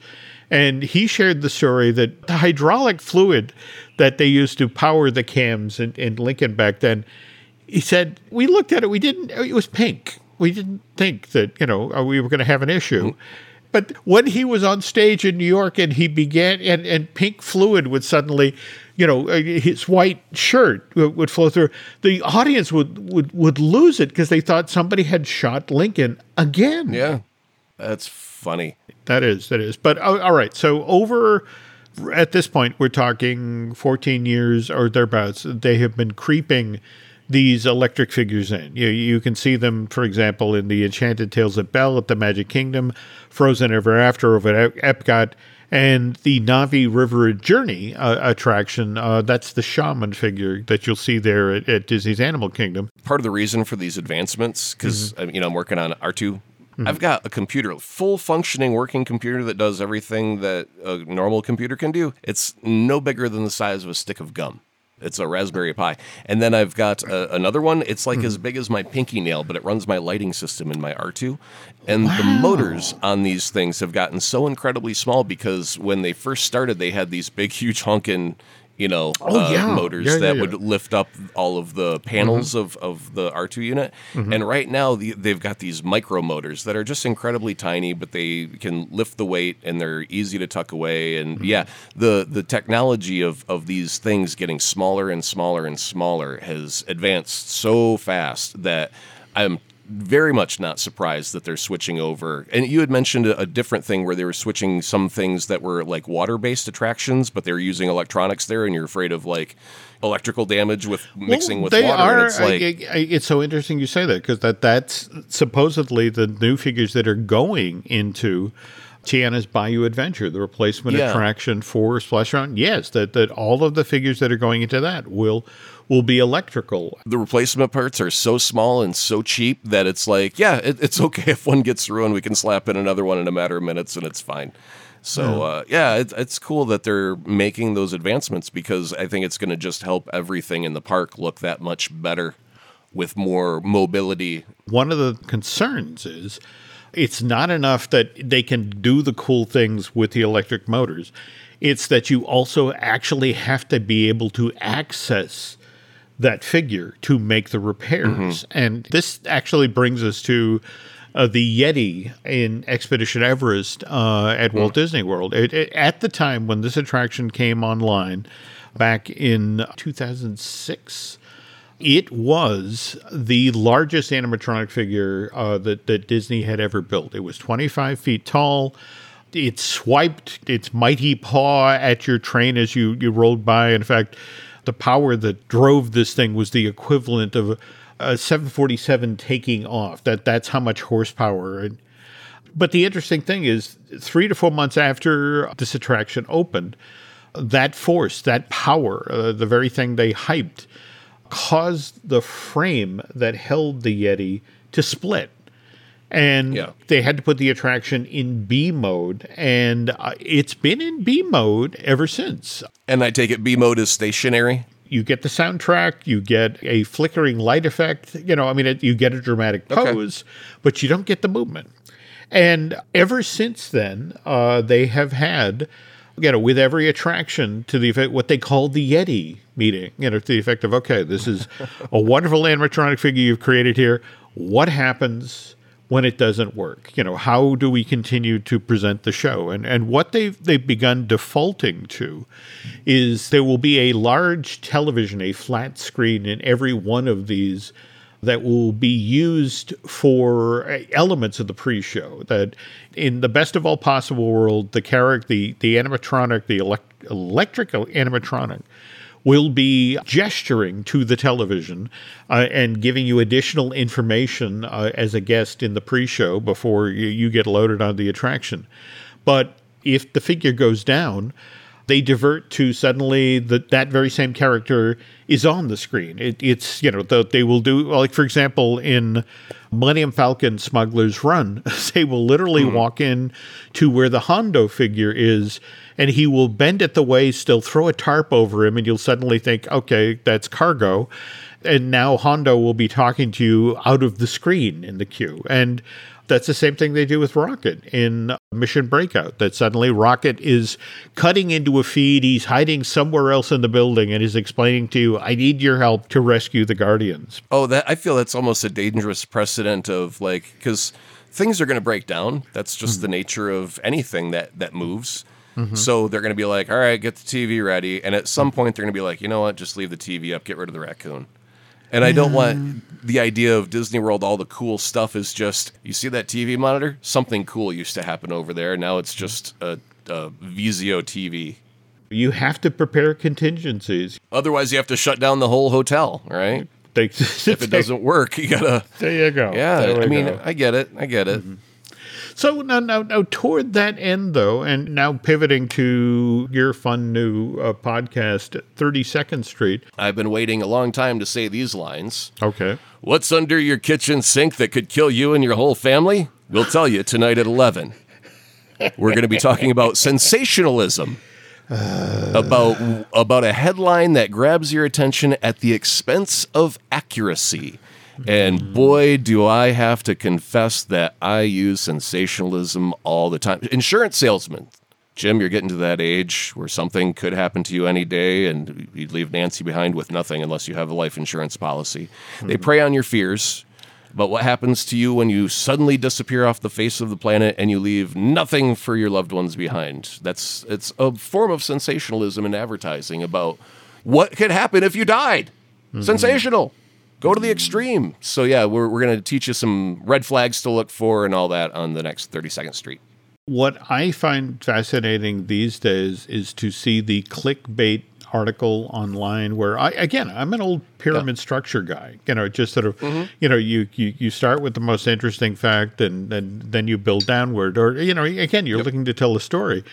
and he shared the story that the hydraulic fluid that they used to power the cams in, in Lincoln back then, he said, we looked at it, we didn't, it was pink. We didn't think that, you know, uh, we were going to have an issue. But when he was on stage in New York and he began, and, and pink fluid would suddenly, you know, uh, his white shirt would, flow through, the audience would, would, would lose it because they thought somebody had shot Lincoln again. yeah, that's funny. That is, that is. But oh, all right. So over at this point, we're talking 14 years or thereabouts. They have been creeping these electric figures in. You, you can see them, for example, in the Enchanted Tales of Belle at the Magic Kingdom, Frozen Ever After over at Epcot, And the Na'vi River Journey uh, attraction, uh, that's the shaman figure that you'll see there at, at, Disney's Animal Kingdom. Part of the reason for these advancements, because mm-hmm. you know I'm working on R2 Mm-hmm. I've got a computer, full functioning working computer that does everything that a normal computer can do. It's no bigger than the size of a stick of gum. It's a Raspberry Pi. And then I've got a, another one. It's like mm. as big as my pinky nail, but it runs my lighting system in my R2. And wow. the motors on these things have gotten so incredibly small because when they first started, they had these big, huge honking you know, oh, uh, yeah. motors yeah, yeah, that would lift up all of the panels mm-hmm. of, of the R2 unit. Mm-hmm. And right now, the, they've got these micro motors that are just incredibly tiny, but they can lift the weight and they're easy to tuck away. And mm-hmm. yeah, the, the technology of, of these things getting smaller and smaller and smaller has advanced so fast that I'm very much not surprised that they're switching over. And you had mentioned a, a, different thing where they were switching some things that were like water based attractions, but they're using electronics there, and you're afraid of like electrical damage with mixing well, with they water. Are, it's like I, I, it's so interesting you say that because that that's supposedly the new figures that are going into. Tiana's Bayou Adventure, the replacement yeah. attraction for Splash Mountain. Yes, that, that all of the figures that are going into that will will be electrical. The replacement parts are so small and so cheap that it's like, yeah, it, it's okay if one gets ruined. We can slap in another one in a matter of minutes and it's fine. So uh, yeah, it, it's cool that they're making those advancements because I think it's going to just help everything in the park look that much better with more mobility. One of the concerns is it's not enough that they can do the cool things with the electric motors. It's that you also actually have to be able to access that figure to make the repairs. Mm-hmm. And this actually brings us to uh, the Yeti in Expedition Everest uh, at Walt mm. Disney World. It, it, at the time when this attraction came online back in 2006, it was the largest animatronic figure uh, that, that Disney had ever built. It was 25 feet tall. It swiped its mighty paw at your train as you, you rolled by. In fact, the power that drove this thing was the equivalent of a 747 taking off. That that's how much horsepower. And, but the interesting thing is, three to four months after this attraction opened, that force, that power, uh, the very thing they hyped, caused the frame that held the Yeti to split and yeah. they had to put the attraction in B mode, and uh, it's been in B mode ever since. And I take it B mode is stationary. You get the soundtrack, you get a flickering light effect. You know, I mean, it, you get a dramatic pose, okay. but you don't get the movement. And ever since then, uh, they have had, you know, with every attraction to the effect, what they call the Yeti meeting, you know, to the effect of, okay, this is a wonderful animatronic figure you've created here. What happens? When it doesn't work. You know, how do we continue to present the show? And and what they've they've begun defaulting to is there will be a large television, a flat screen in every one of these that will be used for uh, elements of the pre-show. That in the best of all possible world, the character, the the animatronic, the elect- electrical animatronic will be gesturing to the television uh, and giving you additional information uh, as a guest in the pre show before you, you get loaded on the attraction. But if the figure goes down, they divert to suddenly that that very same character is on the screen. It, it's you know the, they will do like for example in Millennium Falcon Smuggler's Run, they will literally mm. walk in to where the Hondo figure is, and he will bend at the waist, they'll throw a tarp over him, and you'll suddenly think, okay, that's cargo. And now Hondo will be talking to you out of the screen in the queue. And that's the same thing they do with Rocket in Mission Breakout. That suddenly Rocket is cutting into a feed. He's hiding somewhere else in the building and is explaining to you, "I need your help to rescue the Guardians." Oh, that I feel that's almost a dangerous precedent of like because things are going to break down. That's just mm-hmm. the nature of anything that that moves. Mm-hmm. So they're going to be like, "All right, get the TV ready," and at some mm-hmm. point they're going to be like, "You know what? Just leave the TV up. Get rid of the raccoon." And I don't want the idea of Disney World, all the cool stuff is just, you see that TV monitor? Something cool used to happen over there. Now it's just a, a Vizio TV. You have to prepare contingencies. Otherwise, you have to shut down the whole hotel, right? If it doesn't work, you gotta. There you go. Yeah, I mean, go. I get it. I get it. Mm-hmm. So now, now, now, toward that end, though, and now pivoting to your fun new uh, podcast, 32nd Street. I've been waiting a long time to say these lines. Okay. What's under your kitchen sink that could kill you and your whole family? We'll tell you tonight at 11. We're going to be talking about sensationalism. about about a headline that grabs your attention at the expense of accuracy. And boy, do I have to confess that I use sensationalism all the time. Insurance salesman. Jim, you're getting to that age where something could happen to you any day, and you'd leave Nancy behind with nothing unless you have a life insurance policy. They mm-hmm. prey on your fears. But what happens to you when you suddenly disappear off the face of the planet and you leave nothing for your loved ones behind? That's it's a form of sensationalism in advertising about what could happen if you died. Mm-hmm. Sensational. Go to the extreme. So yeah, we're we're gonna teach you some red flags to look for and all that on the next 32nd Street. What I find fascinating these days is to see the clickbait article online where I again I'm an old pyramid structure guy. You know, just sort of mm-hmm. you know you, you you start with the most interesting fact and then then you build downward or you know again you're looking to tell a story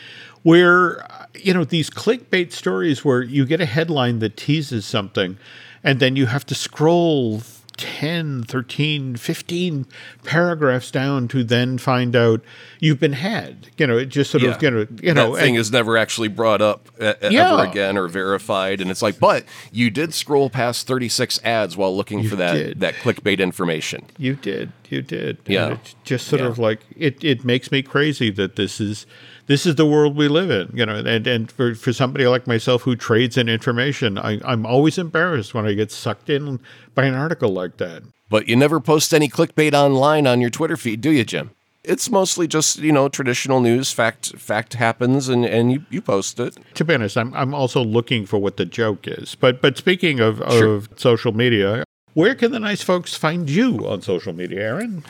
where you know these clickbait stories where you get a headline that teases something and then you have to scroll 10, 13, 15 paragraphs down to then find out you've been had. You know, it just sort of, you know, you know, that thing and- is never actually brought up e- Yeah. ever again or verified, and it's like, but you did scroll past 36 ads while looking for that did. that clickbait information. You did, you did. Yeah. And it's just sort Yeah. of like it. It makes me crazy that this is this is the world we live in. You know, and and for for somebody like myself who trades in information, I, I'm always embarrassed when I get sucked in by an article like that. But you never post any clickbait online on your Twitter feed, do you, Jim? It's mostly just you know traditional news. Fact fact happens, and and you, you post it. To be honest, I'm I'm also looking for what the joke is. But but speaking of Sure. of social media. Where can the nice folks find you on social media, Aaron?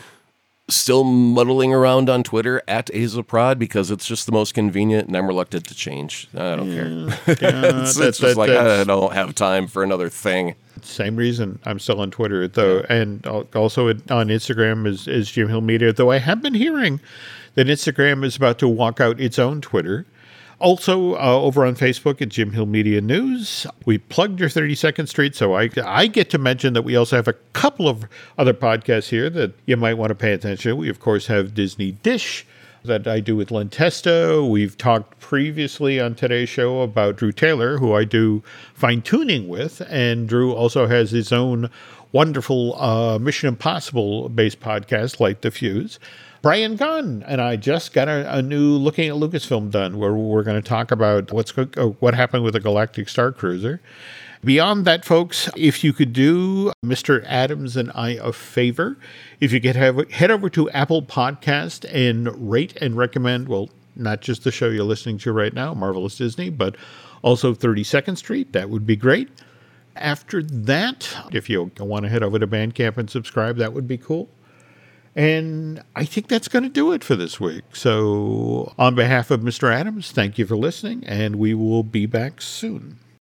Still muddling around on Twitter at Azaprod because it's just the most convenient, and I'm reluctant to change. I don't care. Yeah, it's that- it's that- just like I don't have time for another thing. Same reason I'm still on Twitter, though, and also on Instagram is, is Jim Hill Media. Though I have been hearing that Instagram is about to walk out its own Twitter. Also, uh, over on Facebook at Jim Hill Media News, we plugged your 32nd Street, so I I get to mention that we also have a couple of other podcasts here that you might want to pay attention to. We of course have Disney Dish that I do with Len Testa. We've talked previously on today's show about Drew Taylor, who I do fine tuning with, and Drew also has his own wonderful uh, Mission Impossible based podcast, Light the Fuse. Brian Gunn and I just got a, a new looking at Lucasfilm done, where we're going to talk about what's uh, what happened with the Galactic Star Cruiser. Beyond that, folks, if you could do Mr. Adams and I a favor, if you could have head over to Apple Podcast and rate and recommend, well, not just the show you're listening to right now, Marvelous Disney, but also 32nd Street, that would be great. After that, if you want to head over to Bandcamp and subscribe, that would be cool. And I think that's going to do it for this week. So, on behalf of Mr. Adams, thank you for listening, and we will be back soon.